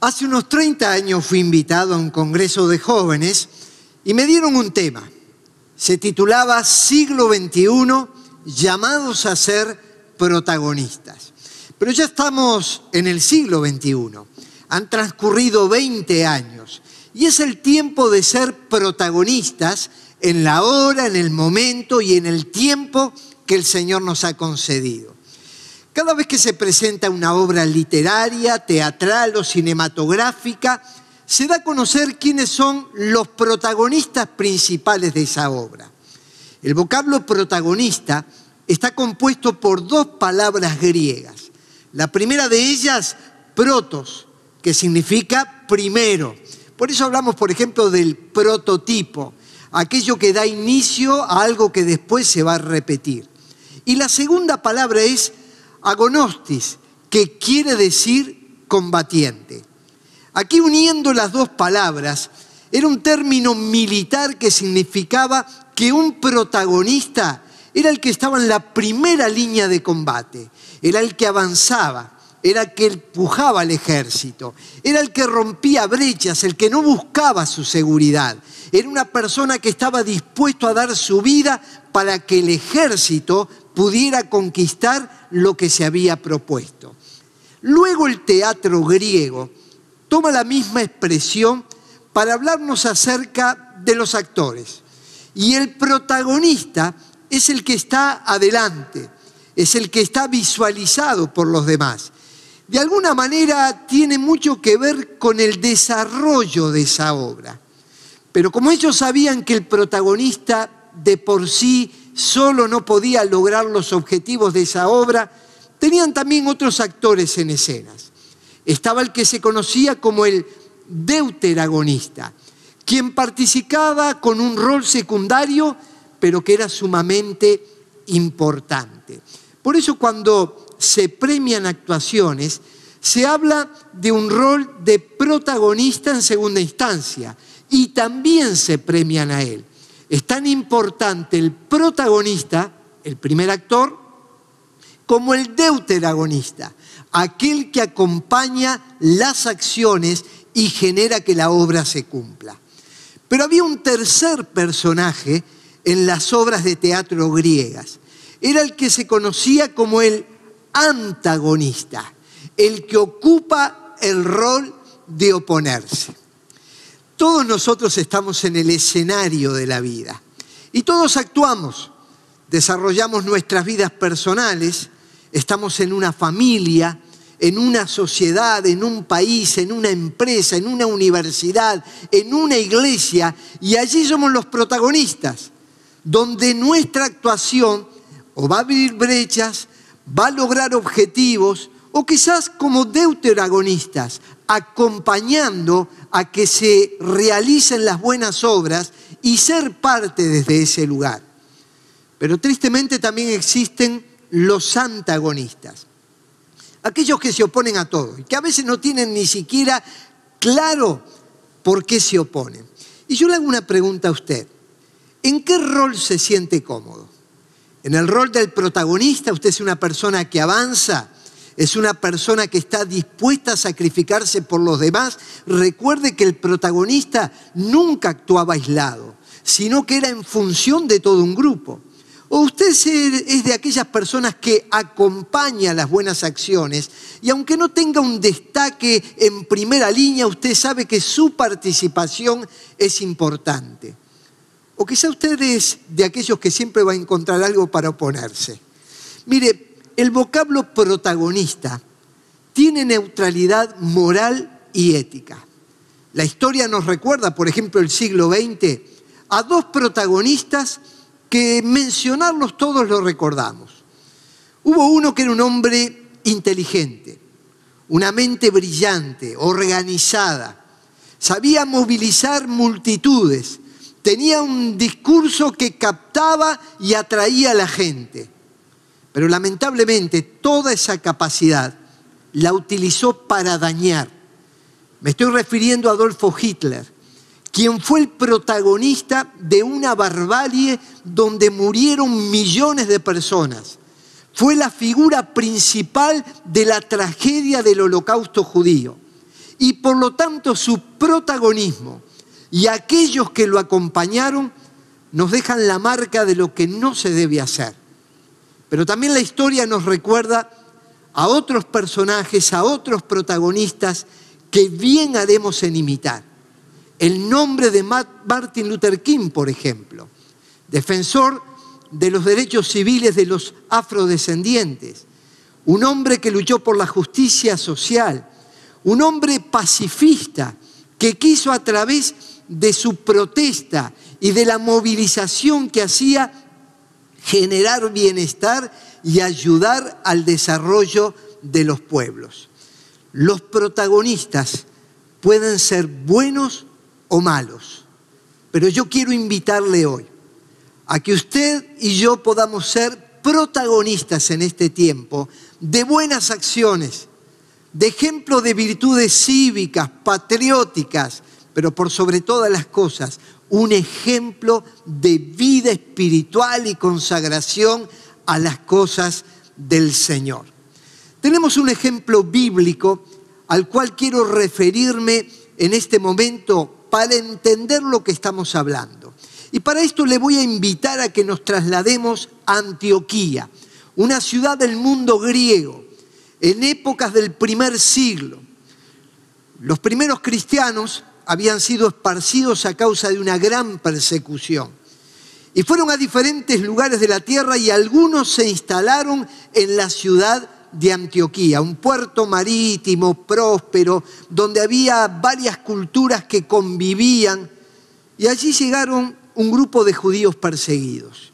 Hace unos 30 años fui invitado a un congreso de jóvenes y me dieron un tema. Se titulaba Siglo XXI, llamados a ser protagonistas. Pero ya estamos en el siglo XXI. Han transcurrido 20 años y es el tiempo de ser protagonistas en la hora, en el momento y en el tiempo que el Señor nos ha concedido. Cada vez que se presenta una obra literaria, teatral o cinematográfica, se da a conocer quiénes son los protagonistas principales de esa obra. El vocablo protagonista está compuesto por dos palabras griegas. La primera de ellas, protos, que significa primero. Por eso hablamos, por ejemplo, del prototipo, aquello que da inicio a algo que después se va a repetir. Y la segunda palabra es agonostis, que quiere decir combatiente. Aquí uniendo las dos palabras, era un término militar que significaba que un protagonista era el que estaba en la primera línea de combate, era el que avanzaba, era el que empujaba al ejército, era el que rompía brechas, el que no buscaba su seguridad, era una persona que estaba dispuesto a dar su vida para que el ejército pudiera conquistar lo que se había propuesto. Luego el teatro griego toma la misma expresión para hablarnos acerca de los actores. Y el protagonista es el que está adelante, es el que está visualizado por los demás. De alguna manera tiene mucho que ver con el desarrollo de esa obra. Pero como ellos sabían que el protagonista de por sí solo no podía lograr los objetivos de esa obra, tenían también otros actores en escenas. Estaba el que se conocía como el deuteragonista, quien participaba con un rol secundario, pero que era sumamente importante. Por eso cuando se premian actuaciones, se habla de un rol de protagonista en segunda instancia y también se premian a él. Es tan importante el protagonista, el primer actor, como el deuteragonista, aquel que acompaña las acciones y genera que la obra se cumpla. Pero había un tercer personaje en las obras de teatro griegas. Era el que se conocía como el antagonista, el que ocupa el rol de oponerse. Todos nosotros estamos en el escenario de la vida. Y todos actuamos, desarrollamos nuestras vidas personales, estamos en una familia, en una sociedad, en un país, en una empresa, en una universidad, en una iglesia, y allí somos los protagonistas, donde nuestra actuación o va a abrir brechas, va a lograr objetivos, o quizás como deuteragonistas, acompañando a que se realicen las buenas obras y ser parte desde ese lugar. Pero tristemente también existen los antagonistas, aquellos que se oponen a todo y que a veces no tienen ni siquiera claro por qué se oponen. Y yo le hago una pregunta a usted, ¿en qué rol se siente cómodo? ¿En el rol del protagonista usted es una persona que avanza? Es una persona que está dispuesta a sacrificarse por los demás, recuerde que el protagonista nunca actuaba aislado, sino que era en función de todo un grupo. O usted es de aquellas personas que acompaña las buenas acciones y aunque no tenga un destaque en primera línea, usted sabe que su participación es importante. O quizá usted es de aquellos que siempre va a encontrar algo para oponerse. Mire, el vocablo protagonista tiene neutralidad moral y ética. La historia nos recuerda, por ejemplo, el siglo XX, a dos protagonistas que mencionarlos todos lo recordamos. Hubo uno que era un hombre inteligente, una mente brillante, organizada, sabía movilizar multitudes, tenía un discurso que captaba y atraía a la gente. Pero lamentablemente toda esa capacidad la utilizó para dañar. Me estoy refiriendo a Adolfo Hitler, quien fue el protagonista de una barbarie donde murieron millones de personas. Fue la figura principal de la tragedia del holocausto judío. y por lo tanto su protagonismo y aquellos que lo acompañaron nos dejan la marca de lo que no se debe hacer. Pero también la historia nos recuerda a otros personajes, a otros protagonistas que bien haremos en imitar. El nombre de Martin Luther King, por ejemplo, defensor de los derechos civiles de los afrodescendientes, un hombre que luchó por la justicia social, un hombre pacifista que quiso a través de su protesta y de la movilización que hacía generar bienestar y ayudar al desarrollo de los pueblos. Los protagonistas pueden ser buenos o malos, pero yo quiero invitarle hoy a que usted y yo podamos ser protagonistas en este tiempo de buenas acciones, de ejemplo de virtudes cívicas, patrióticas, pero por sobre todas las cosas, un ejemplo de vida espiritual y consagración a las cosas del Señor. Tenemos un ejemplo bíblico al cual quiero referirme en este momento para entender lo que estamos hablando. Y para esto le voy a invitar a que nos traslademos a Antioquía, una ciudad del mundo griego, en épocas del primer siglo. Los primeros cristianos habían sido esparcidos a causa de una gran persecución. Y fueron a diferentes lugares de la tierra y algunos se instalaron en la ciudad de Antioquía, un puerto marítimo próspero, donde había varias culturas que convivían. Y allí llegaron un grupo de judíos perseguidos.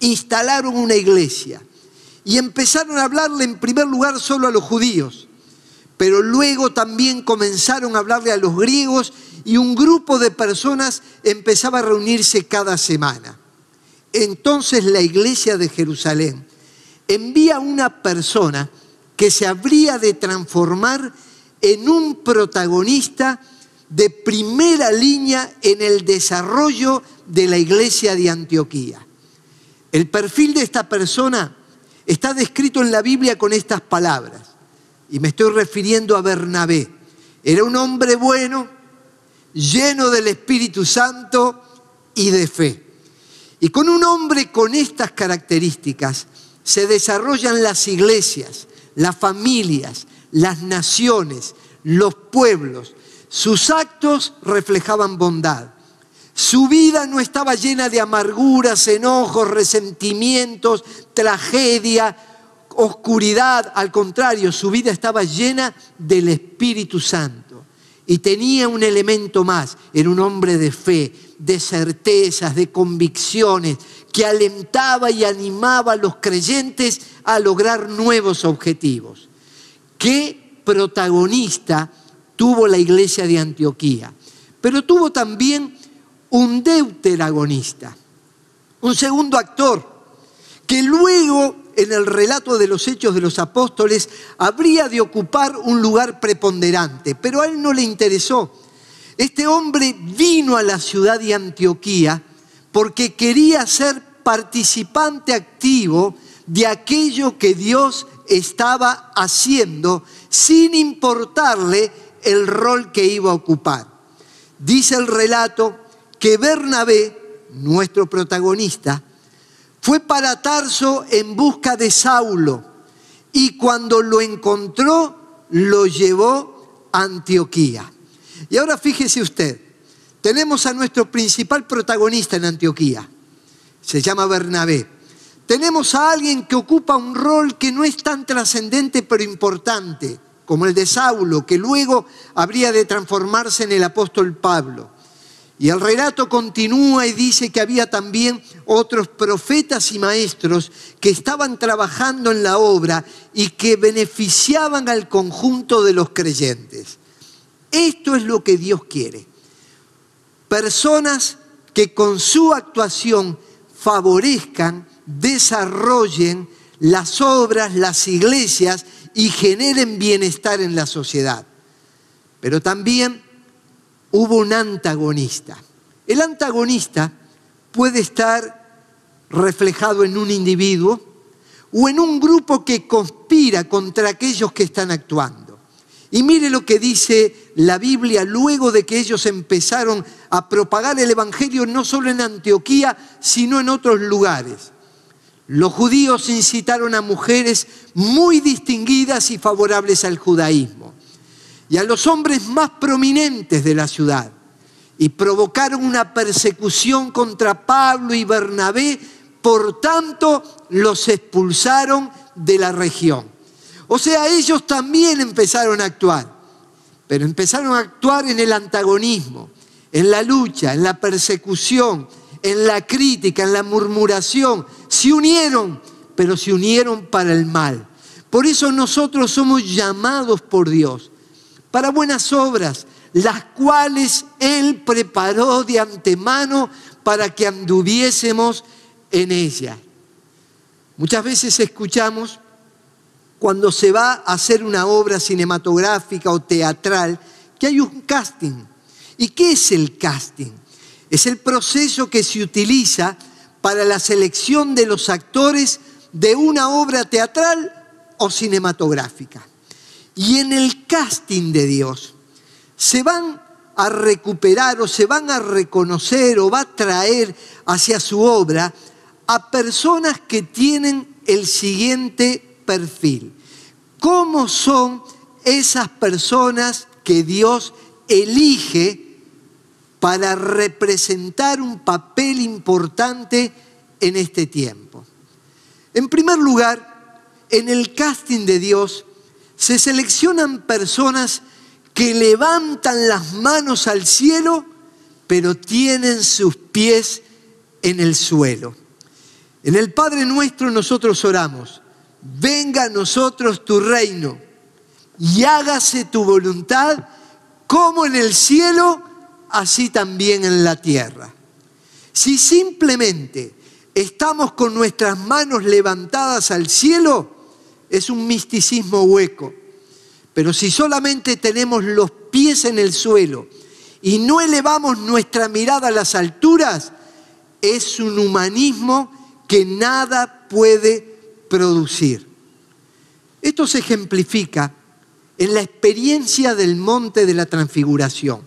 Instalaron una iglesia y empezaron a hablarle en primer lugar solo a los judíos pero luego también comenzaron a hablarle a los griegos y un grupo de personas empezaba a reunirse cada semana. Entonces la iglesia de Jerusalén envía a una persona que se habría de transformar en un protagonista de primera línea en el desarrollo de la iglesia de Antioquía. El perfil de esta persona está descrito en la Biblia con estas palabras y me estoy refiriendo a Bernabé. Era un hombre bueno, lleno del Espíritu Santo y de fe. Y con un hombre con estas características se desarrollan las iglesias, las familias, las naciones, los pueblos. Sus actos reflejaban bondad. Su vida no estaba llena de amarguras, enojos, resentimientos, tragedia, oscuridad, al contrario, su vida estaba llena del Espíritu Santo. Y tenía un elemento más, era un hombre de fe, de certezas, de convicciones, que alentaba y animaba a los creyentes a lograr nuevos objetivos. ¿Qué protagonista tuvo la iglesia de Antioquía? Pero tuvo también un deuteragonista, un segundo actor, que luego en el relato de los hechos de los apóstoles habría de ocupar un lugar preponderante, pero a él no le interesó. Este hombre vino a la ciudad de Antioquía porque quería ser participante activo de aquello que Dios estaba haciendo sin importarle el rol que iba a ocupar. Dice el relato que Bernabé, nuestro protagonista, fue para Tarso en busca de Saulo y cuando lo encontró lo llevó a Antioquía. Y ahora fíjese usted, tenemos a nuestro principal protagonista en Antioquía, se llama Bernabé. Tenemos a alguien que ocupa un rol que no es tan trascendente pero importante, como el de Saulo, que luego habría de transformarse en el apóstol Pablo. Y el relato continúa y dice que había también otros profetas y maestros que estaban trabajando en la obra y que beneficiaban al conjunto de los creyentes. Esto es lo que Dios quiere. Personas que con su actuación favorezcan, desarrollen las obras, las iglesias y generen bienestar en la sociedad. Pero también hubo un antagonista. El antagonista puede estar reflejado en un individuo o en un grupo que conspira contra aquellos que están actuando. Y mire lo que dice la Biblia luego de que ellos empezaron a propagar el Evangelio no solo en Antioquía, sino en otros lugares. Los judíos incitaron a mujeres muy distinguidas y favorables al judaísmo y a los hombres más prominentes de la ciudad y provocaron una persecución contra Pablo y Bernabé, por tanto los expulsaron de la región. O sea, ellos también empezaron a actuar, pero empezaron a actuar en el antagonismo, en la lucha, en la persecución, en la crítica, en la murmuración. Se unieron, pero se unieron para el mal. Por eso nosotros somos llamados por Dios para buenas obras, las cuales Él preparó de antemano para que anduviésemos en ella. Muchas veces escuchamos cuando se va a hacer una obra cinematográfica o teatral que hay un casting. ¿Y qué es el casting? Es el proceso que se utiliza para la selección de los actores de una obra teatral o cinematográfica. Y en el casting de Dios, se van a recuperar o se van a reconocer o va a traer hacia su obra a personas que tienen el siguiente perfil. ¿Cómo son esas personas que Dios elige para representar un papel importante en este tiempo? En primer lugar, en el casting de Dios se seleccionan personas que levantan las manos al cielo, pero tienen sus pies en el suelo. En el Padre nuestro nosotros oramos, venga a nosotros tu reino y hágase tu voluntad como en el cielo, así también en la tierra. Si simplemente estamos con nuestras manos levantadas al cielo, es un misticismo hueco. Pero si solamente tenemos los pies en el suelo y no elevamos nuestra mirada a las alturas, es un humanismo que nada puede producir. Esto se ejemplifica en la experiencia del monte de la transfiguración.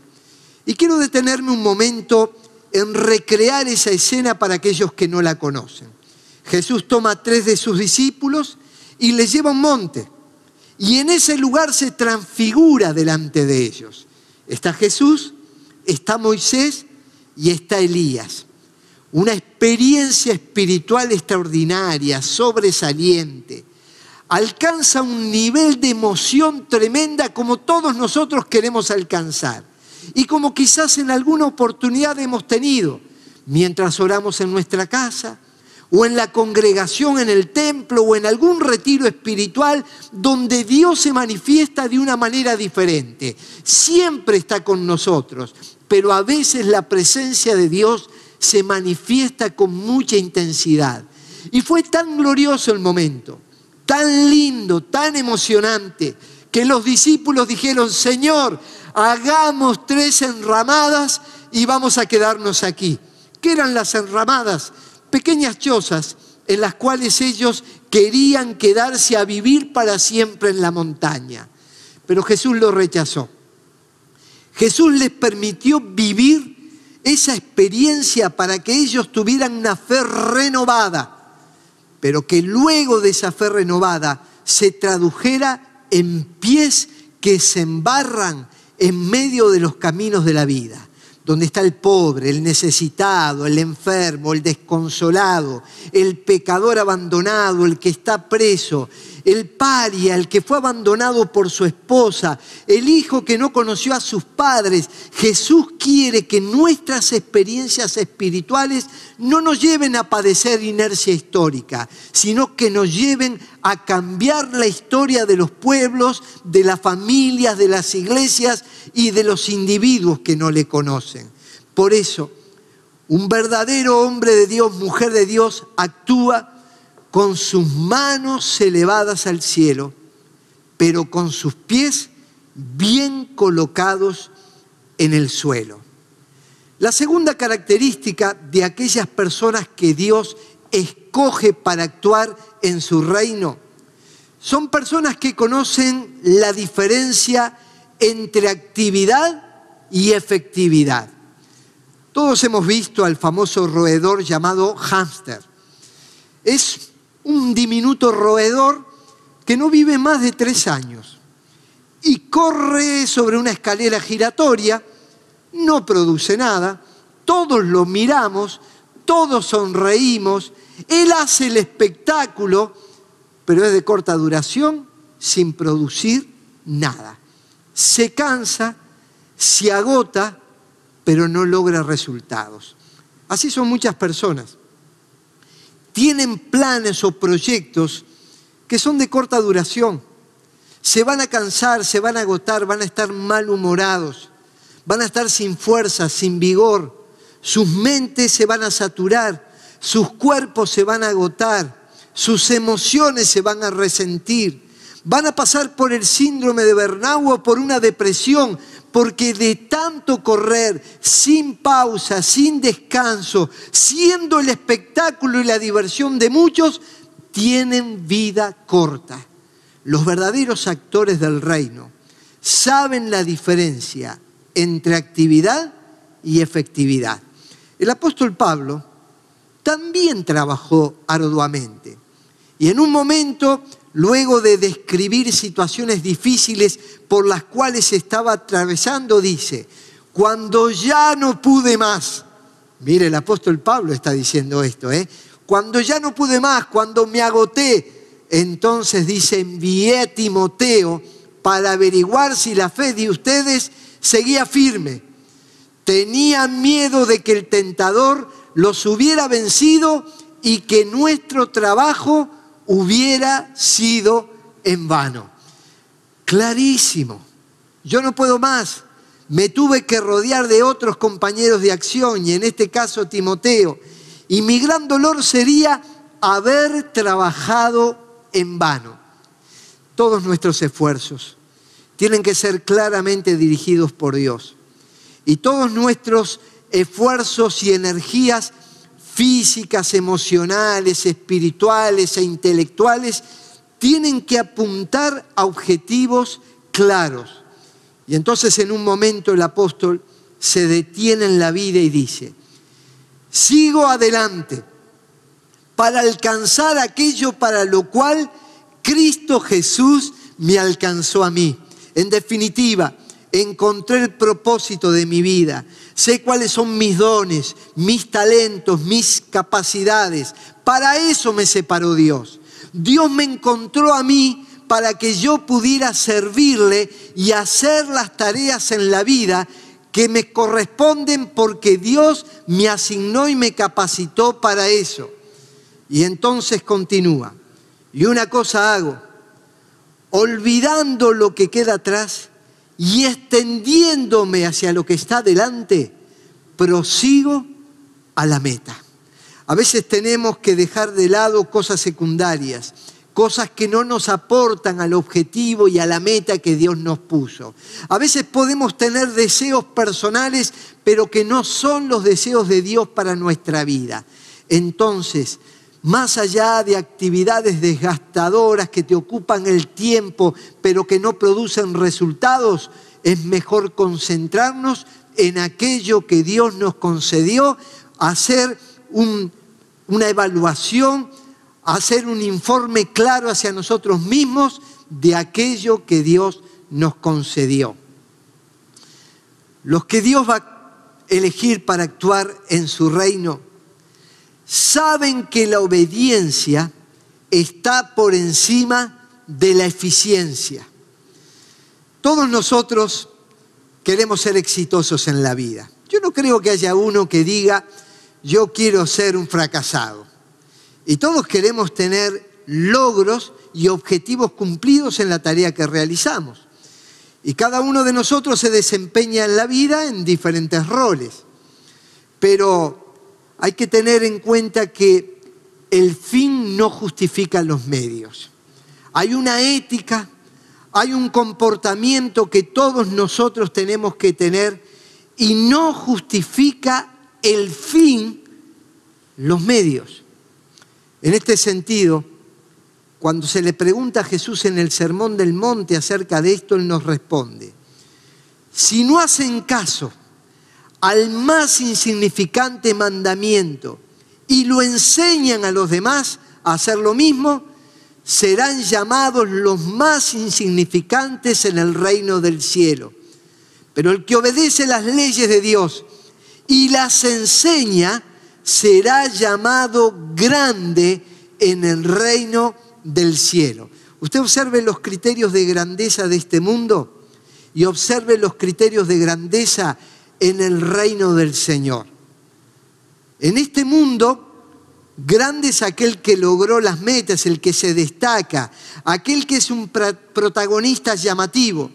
Y quiero detenerme un momento en recrear esa escena para aquellos que no la conocen. Jesús toma a tres de sus discípulos y les lleva a un monte. Y en ese lugar se transfigura delante de ellos. Está Jesús, está Moisés y está Elías. Una experiencia espiritual extraordinaria, sobresaliente. Alcanza un nivel de emoción tremenda como todos nosotros queremos alcanzar. Y como quizás en alguna oportunidad hemos tenido mientras oramos en nuestra casa, o en la congregación, en el templo o en algún retiro espiritual donde Dios se manifiesta de una manera diferente. Siempre está con nosotros, pero a veces la presencia de Dios se manifiesta con mucha intensidad. Y fue tan glorioso el momento, tan lindo, tan emocionante, que los discípulos dijeron, Señor, hagamos tres enramadas y vamos a quedarnos aquí. ¿Qué eran las enramadas? Pequeñas chozas en las cuales ellos querían quedarse a vivir para siempre en la montaña. Pero Jesús lo rechazó. Jesús les permitió vivir esa experiencia para que ellos tuvieran una fe renovada, pero que luego de esa fe renovada se tradujera en pies que se embarran en medio de los caminos de la vida donde está el pobre, el necesitado, el enfermo, el desconsolado, el pecador abandonado, el que está preso, el paria, el que fue abandonado por su esposa, el hijo que no conoció a sus padres. Jesús quiere que nuestras experiencias espirituales no nos lleven a padecer inercia histórica, sino que nos lleven a cambiar la historia de los pueblos, de las familias, de las iglesias y de los individuos que no le conocen. Por eso, un verdadero hombre de Dios, mujer de Dios, actúa con sus manos elevadas al cielo, pero con sus pies bien colocados en el suelo. La segunda característica de aquellas personas que Dios escoge para actuar en su reino son personas que conocen la diferencia entre actividad y efectividad. Todos hemos visto al famoso roedor llamado hámster. Es un diminuto roedor que no vive más de tres años y corre sobre una escalera giratoria, no produce nada, todos lo miramos, todos sonreímos, él hace el espectáculo, pero es de corta duración, sin producir nada. Se cansa, se agota, pero no logra resultados. Así son muchas personas. Tienen planes o proyectos que son de corta duración. Se van a cansar, se van a agotar, van a estar malhumorados, van a estar sin fuerza, sin vigor. Sus mentes se van a saturar, sus cuerpos se van a agotar, sus emociones se van a resentir, van a pasar por el síndrome de Bernau o por una depresión, porque de tanto correr, sin pausa, sin descanso, siendo el espectáculo y la diversión de muchos, tienen vida corta. Los verdaderos actores del reino saben la diferencia entre actividad y efectividad. El apóstol Pablo también trabajó arduamente. Y en un momento, luego de describir situaciones difíciles por las cuales estaba atravesando, dice, cuando ya no pude más, mire, el apóstol Pablo está diciendo esto, ¿eh? cuando ya no pude más, cuando me agoté, entonces dice, envié a Timoteo para averiguar si la fe de ustedes seguía firme. Tenía miedo de que el tentador los hubiera vencido y que nuestro trabajo hubiera sido en vano. Clarísimo. Yo no puedo más. Me tuve que rodear de otros compañeros de acción y en este caso Timoteo. Y mi gran dolor sería haber trabajado en vano. Todos nuestros esfuerzos tienen que ser claramente dirigidos por Dios. Y todos nuestros esfuerzos y energías físicas, emocionales, espirituales e intelectuales tienen que apuntar a objetivos claros. Y entonces en un momento el apóstol se detiene en la vida y dice, sigo adelante para alcanzar aquello para lo cual Cristo Jesús me alcanzó a mí. En definitiva, encontré el propósito de mi vida, sé cuáles son mis dones, mis talentos, mis capacidades. Para eso me separó Dios. Dios me encontró a mí para que yo pudiera servirle y hacer las tareas en la vida que me corresponden porque Dios me asignó y me capacitó para eso. Y entonces continúa. Y una cosa hago, olvidando lo que queda atrás, y extendiéndome hacia lo que está delante, prosigo a la meta. A veces tenemos que dejar de lado cosas secundarias, cosas que no nos aportan al objetivo y a la meta que Dios nos puso. A veces podemos tener deseos personales, pero que no son los deseos de Dios para nuestra vida. Entonces, más allá de actividades desgastadoras que te ocupan el tiempo, pero que no producen resultados, es mejor concentrarnos en aquello que Dios nos concedió, hacer una evaluación, hacer un informe claro hacia nosotros mismos de aquello que Dios nos concedió. Los que Dios va a elegir para actuar en su reino, saben que la obediencia está por encima de la eficiencia. Todos nosotros queremos ser exitosos en la vida. Yo no creo que haya uno que diga, yo quiero ser un fracasado. Y todos queremos tener logros y objetivos cumplidos en la tarea que realizamos. Y cada uno de nosotros se desempeña en la vida en diferentes roles. Pero hay que tener en cuenta que el fin no justifica los medios. Hay una ética, hay un comportamiento que todos nosotros tenemos que tener y no justifica el fin los medios. En este sentido, cuando se le pregunta a Jesús en el Sermón del Monte acerca de esto, Él nos responde, si no hacen caso al más insignificante mandamiento y lo enseñan a los demás a hacer lo mismo, serán llamados los más insignificantes en el reino del cielo. Pero el que obedece las leyes de Dios y las enseña, será llamado grande en el reino del cielo. Usted observe los criterios de grandeza de este mundo y observe los criterios de grandeza en el reino del Señor. En este mundo, grande es aquel que logró las metas, el que se destaca, aquel que es un protagonista llamativo.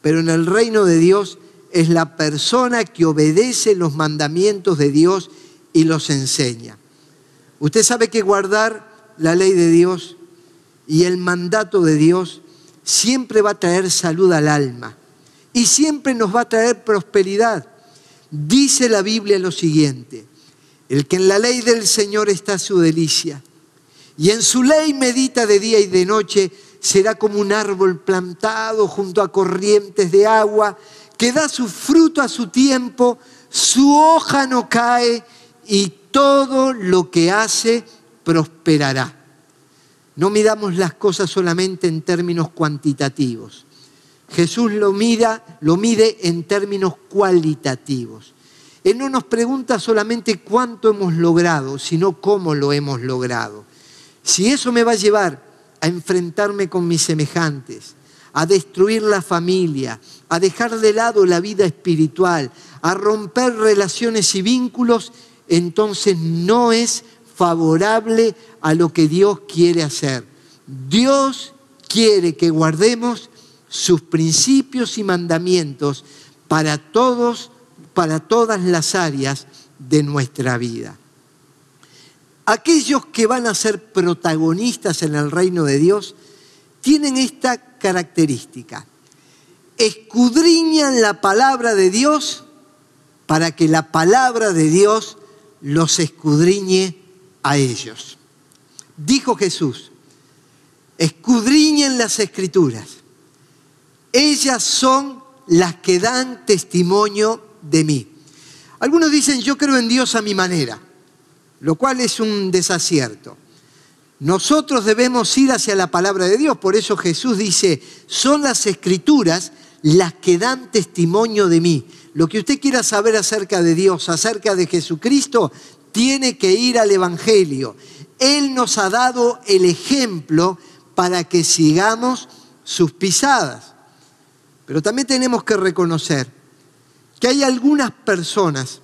Pero en el reino de Dios es la persona que obedece los mandamientos de Dios y los enseña. Usted sabe que guardar la ley de Dios y el mandato de Dios siempre va a traer salud al alma y siempre nos va a traer prosperidad. Dice la Biblia lo siguiente, el que en la ley del Señor está su delicia y en su ley medita de día y de noche, será como un árbol plantado junto a corrientes de agua que da su fruto a su tiempo, su hoja no cae y todo lo que hace prosperará. No midamos las cosas solamente en términos cuantitativos. Jesús lo, lo mide en términos cualitativos. Él no nos pregunta solamente cuánto hemos logrado, sino cómo lo hemos logrado. Si eso me va a llevar a enfrentarme con mis semejantes, a destruir la familia, a dejar de lado la vida espiritual, a romper relaciones y vínculos, entonces no es favorable a lo que Dios quiere hacer. Dios quiere que guardemos sus principios y mandamientos para todos, para todas las áreas de nuestra vida. Aquellos que van a ser protagonistas en el reino de Dios tienen esta característica. Escudriñan la palabra de Dios para que la palabra de Dios los escudriñe a ellos. Dijo Jesús, escudriñen las escrituras. Ellas son las que dan testimonio de mí. Algunos dicen, yo creo en Dios a mi manera, lo cual es un desacierto. Nosotros debemos ir hacia la palabra de Dios, por eso Jesús dice, son las escrituras las que dan testimonio de mí. Lo que usted quiera saber acerca de Dios, acerca de Jesucristo, tiene que ir al Evangelio. Él nos ha dado el ejemplo para que sigamos sus pisadas. Pero también tenemos que reconocer que hay algunas personas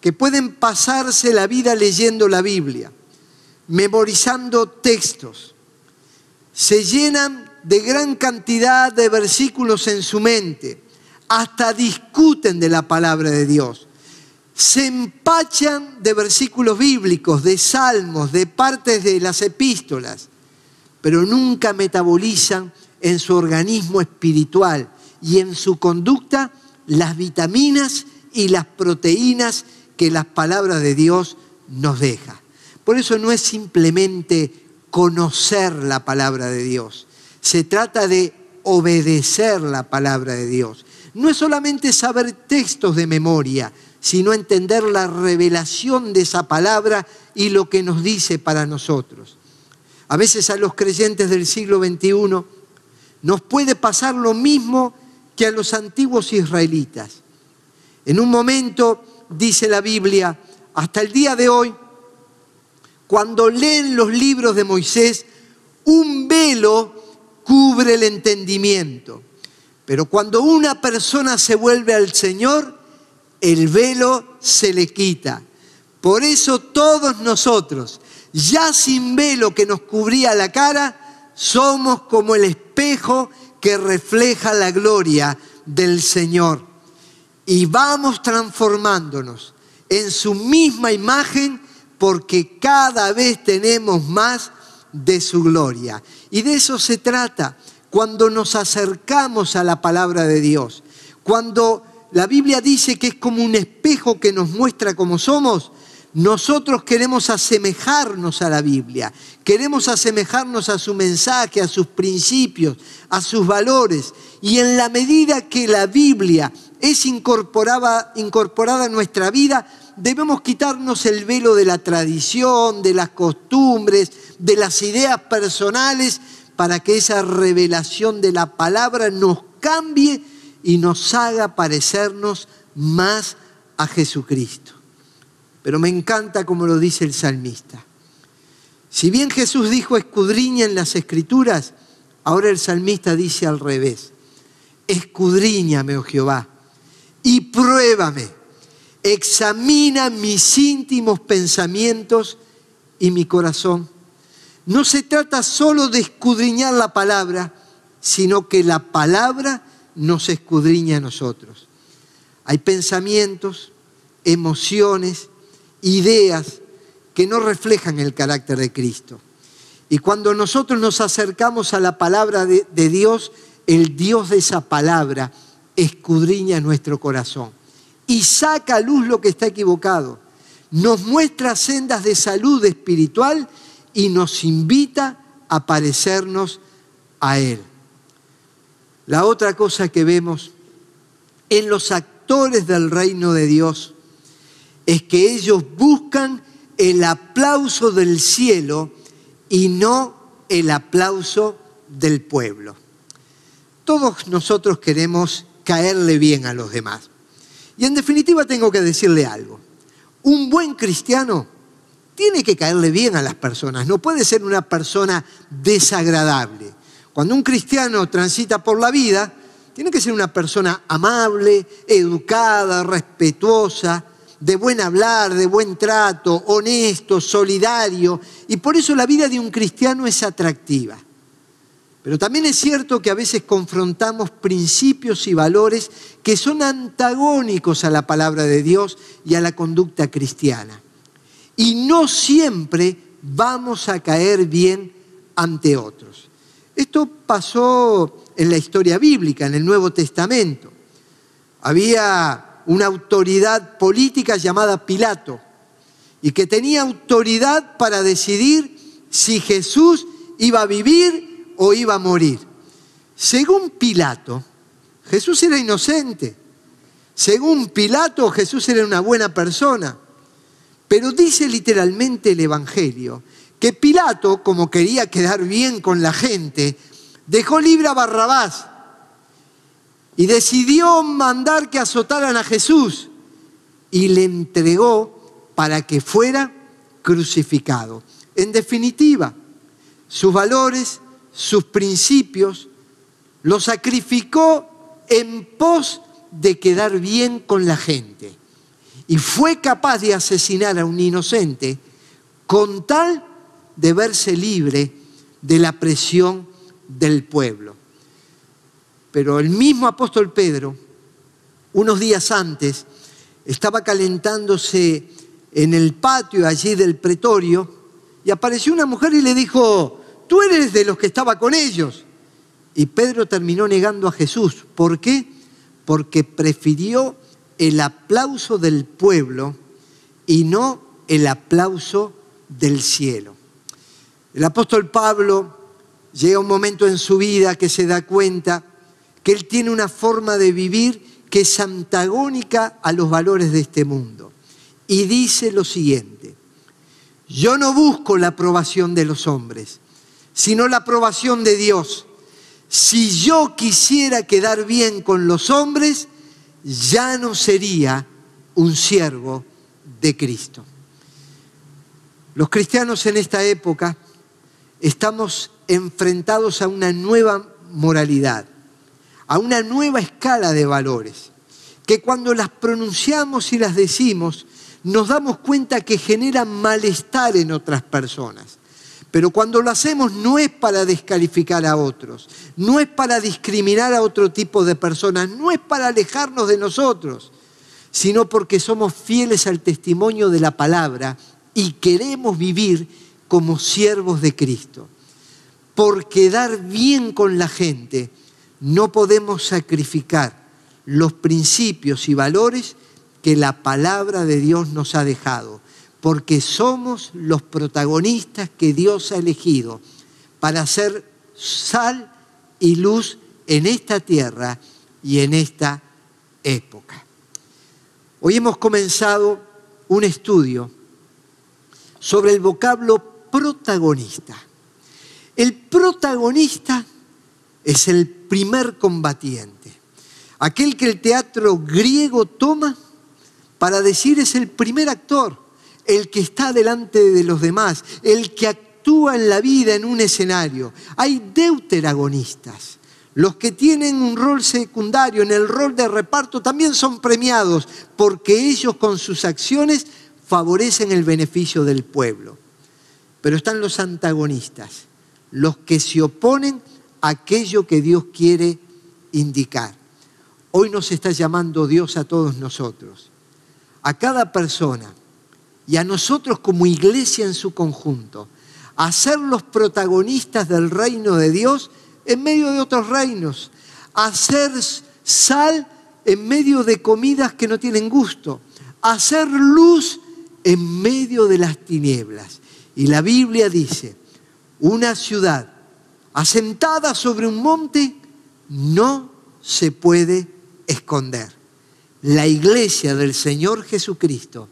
que pueden pasarse la vida leyendo la Biblia, memorizando textos, se llenan de gran cantidad de versículos en su mente, hasta discuten de la palabra de Dios. Se empachan de versículos bíblicos, de salmos, de partes de las epístolas, pero nunca metabolizan en su organismo espiritual y en su conducta las vitaminas y las proteínas que las palabras de Dios nos deja. Por eso no es simplemente conocer la palabra de Dios, se trata de obedecer la palabra de Dios. No es solamente saber textos de memoria, sino entender la revelación de esa palabra y lo que nos dice para nosotros. A veces a los creyentes del siglo XXI nos puede pasar lo mismo que a los antiguos israelitas. En un momento, dice la Biblia, hasta el día de hoy, cuando leen los libros de Moisés, un velo cubre el entendimiento. Pero cuando una persona se vuelve al Señor, el velo se le quita. Por eso todos nosotros, ya sin velo que nos cubría la cara, somos como el espejo que refleja la gloria del Señor. Y vamos transformándonos en su misma imagen porque cada vez tenemos más de su gloria. Y de eso se trata cuando nos acercamos a la palabra de Dios. Cuando la Biblia dice que es como un espejo que nos muestra cómo somos, nosotros queremos asemejarnos a la Biblia, queremos asemejarnos a su mensaje, a sus principios, a sus valores. Y en la medida que la Biblia es incorporada, incorporada en nuestra vida, debemos quitarnos el velo de la tradición, de las costumbres, de las ideas personales, para que esa revelación de la palabra nos cambie y nos haga parecernos más a Jesucristo. Pero me encanta como lo dice el salmista. Si bien Jesús dijo escudriña en las escrituras, ahora el salmista dice al revés. Escudriñame, oh Jehová, y pruébame. Examina mis íntimos pensamientos y mi corazón. No se trata solo de escudriñar la palabra, sino que la palabra nos escudriña a nosotros. Hay pensamientos, emociones, ideas que no reflejan el carácter de Cristo. Y cuando nosotros nos acercamos a la palabra de, Dios, el Dios de esa palabra escudriña nuestro corazón y saca a luz lo que está equivocado. Nos muestra sendas de salud espiritual y nos invita a parecernos a Él. La otra cosa que vemos en los actores del reino de Dios es que ellos buscan el aplauso del cielo y no el aplauso del pueblo. Todos nosotros queremos caerle bien a los demás. Y en definitiva tengo que decirle algo. Un buen cristiano tiene que caerle bien a las personas, no puede ser una persona desagradable. Cuando un cristiano transita por la vida, tiene que ser una persona amable, educada, respetuosa, de buen hablar, de buen trato, honesto, solidario. Y por eso la vida de un cristiano es atractiva. Pero también es cierto que a veces confrontamos principios y valores que son antagónicos a la palabra de Dios y a la conducta cristiana. Y no siempre vamos a caer bien ante otros. Esto pasó en la historia bíblica, en el Nuevo Testamento. Había una autoridad política llamada Pilato y que tenía autoridad para decidir si Jesús iba a vivir o iba a morir. Según Pilato, Jesús era inocente. Según Pilato, Jesús era una buena persona. Pero dice literalmente el Evangelio que Pilato, como quería quedar bien con la gente, dejó libre a Barrabás y decidió mandar que azotaran a Jesús y le entregó para que fuera crucificado. En definitiva, sus valores, sus principios, los sacrificó en pos de quedar bien con la gente. Y fue capaz de asesinar a un inocente con tal de verse libre de la presión del pueblo. Pero el mismo apóstol Pedro, unos días antes, estaba calentándose en el patio allí del pretorio y apareció una mujer y le dijo, tú eres de los que estaba con ellos. Y Pedro terminó negando a Jesús. ¿Por qué? Porque prefirió el aplauso del pueblo y no el aplauso del cielo. El apóstol Pablo llega un momento en su vida que se da cuenta que él tiene una forma de vivir que es antagónica a los valores de este mundo. Y dice lo siguiente, yo no busco la aprobación de los hombres, sino la aprobación de Dios. Si yo quisiera quedar bien con los hombres, ya no sería un siervo de Cristo. Los cristianos en esta época estamos enfrentados a una nueva moralidad a una nueva escala de valores, que cuando las pronunciamos y las decimos, nos damos cuenta que generan malestar en otras personas. Pero cuando lo hacemos no es para descalificar a otros, no es para discriminar a otro tipo de personas, no es para alejarnos de nosotros, sino porque somos fieles al testimonio de la palabra y queremos vivir como siervos de Cristo. Por quedar bien con la gente, no podemos sacrificar los principios y valores que la palabra de Dios nos ha dejado, porque somos los protagonistas que Dios ha elegido para ser sal y luz en esta tierra y en esta época. Hoy hemos comenzado un estudio sobre el vocablo protagonista. El protagonista es el primer combatiente, aquel que el teatro griego toma para decir es el primer actor, el que está delante de los demás, el que actúa en la vida en un escenario. Hay deuteragonistas. Los que tienen un rol secundario en el rol de reparto también son premiados porque ellos con sus acciones favorecen el beneficio del pueblo. Pero están los antagonistas, los que se oponen aquello que Dios quiere indicar. Hoy nos está llamando Dios a todos nosotros, a cada persona y a nosotros como iglesia en su conjunto, a ser los protagonistas del reino de Dios en medio de otros reinos, a ser sal en medio de comidas que no tienen gusto, a hacer luz en medio de las tinieblas. Y la Biblia dice, una ciudad asentada sobre un monte no se puede esconder. La iglesia del Señor Jesucristo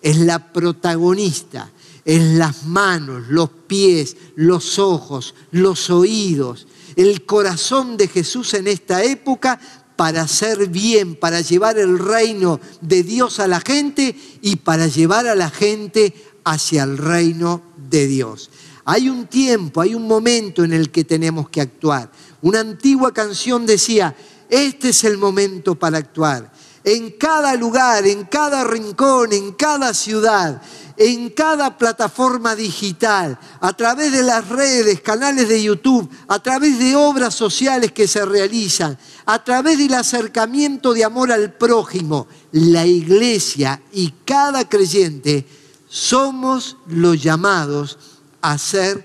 es la protagonista, es las manos, los pies, los ojos, los oídos, el corazón de Jesús en esta época para hacer bien, para llevar el reino de Dios a la gente y para llevar a la gente hacia el reino de Dios. Hay un tiempo, hay un momento en el que tenemos que actuar. Una antigua canción decía, este es el momento para actuar. En cada lugar, en cada rincón, en cada ciudad, en cada plataforma digital, a través de las redes, canales de YouTube, a través de obras sociales que se realizan, a través del acercamiento de amor al prójimo, la iglesia y cada creyente somos los llamados a ser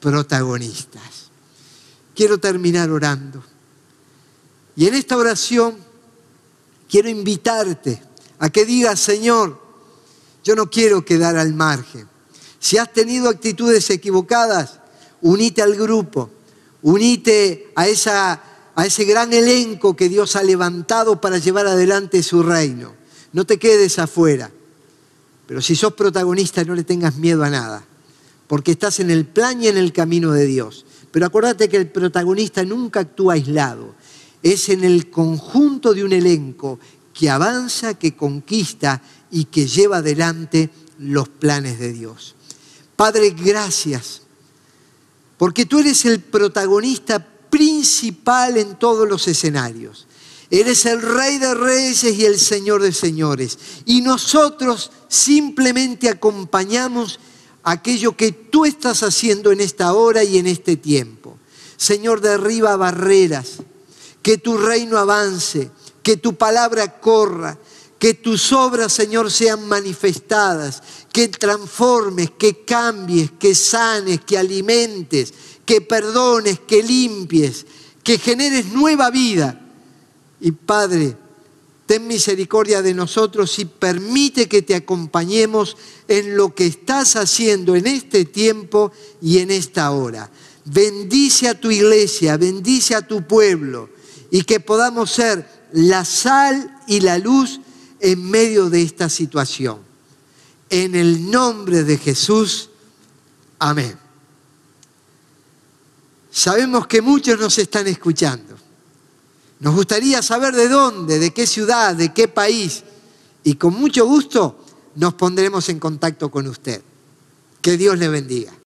protagonistas. Quiero terminar orando. Y en esta oración quiero invitarte a que digas, Señor, yo no quiero quedar al margen. Si has tenido actitudes equivocadas, unite al grupo, unite a, esa, a ese gran elenco que Dios ha levantado para llevar adelante su reino. No te quedes afuera. Pero si sos protagonista, no le tengas miedo a nada, porque estás en el plan y en el camino de Dios. Pero acuérdate que el protagonista nunca actúa aislado, es en el conjunto de un elenco que avanza, que conquista y que lleva adelante los planes de Dios. Padre, gracias, porque tú eres el protagonista principal en todos los escenarios. Eres el rey de reyes y el señor de señores. Y nosotros simplemente acompañamos aquello que tú estás haciendo en esta hora y en este tiempo. Señor, derriba barreras, que tu reino avance, que tu palabra corra, que tus obras, Señor, sean manifestadas, que transformes, que cambies, que sanes, que alimentes, que perdones, que limpies, que generes nueva vida. Y Padre, ten misericordia de nosotros y permite que te acompañemos en lo que estás haciendo en este tiempo y en esta hora. Bendice a tu iglesia, bendice a tu pueblo y que podamos ser la sal y la luz en medio de esta situación. En el nombre de Jesús, amén. Sabemos que muchos nos están escuchando. Nos gustaría saber de dónde, de qué ciudad, de qué país. Y con mucho gusto nos pondremos en contacto con usted. Que Dios le bendiga.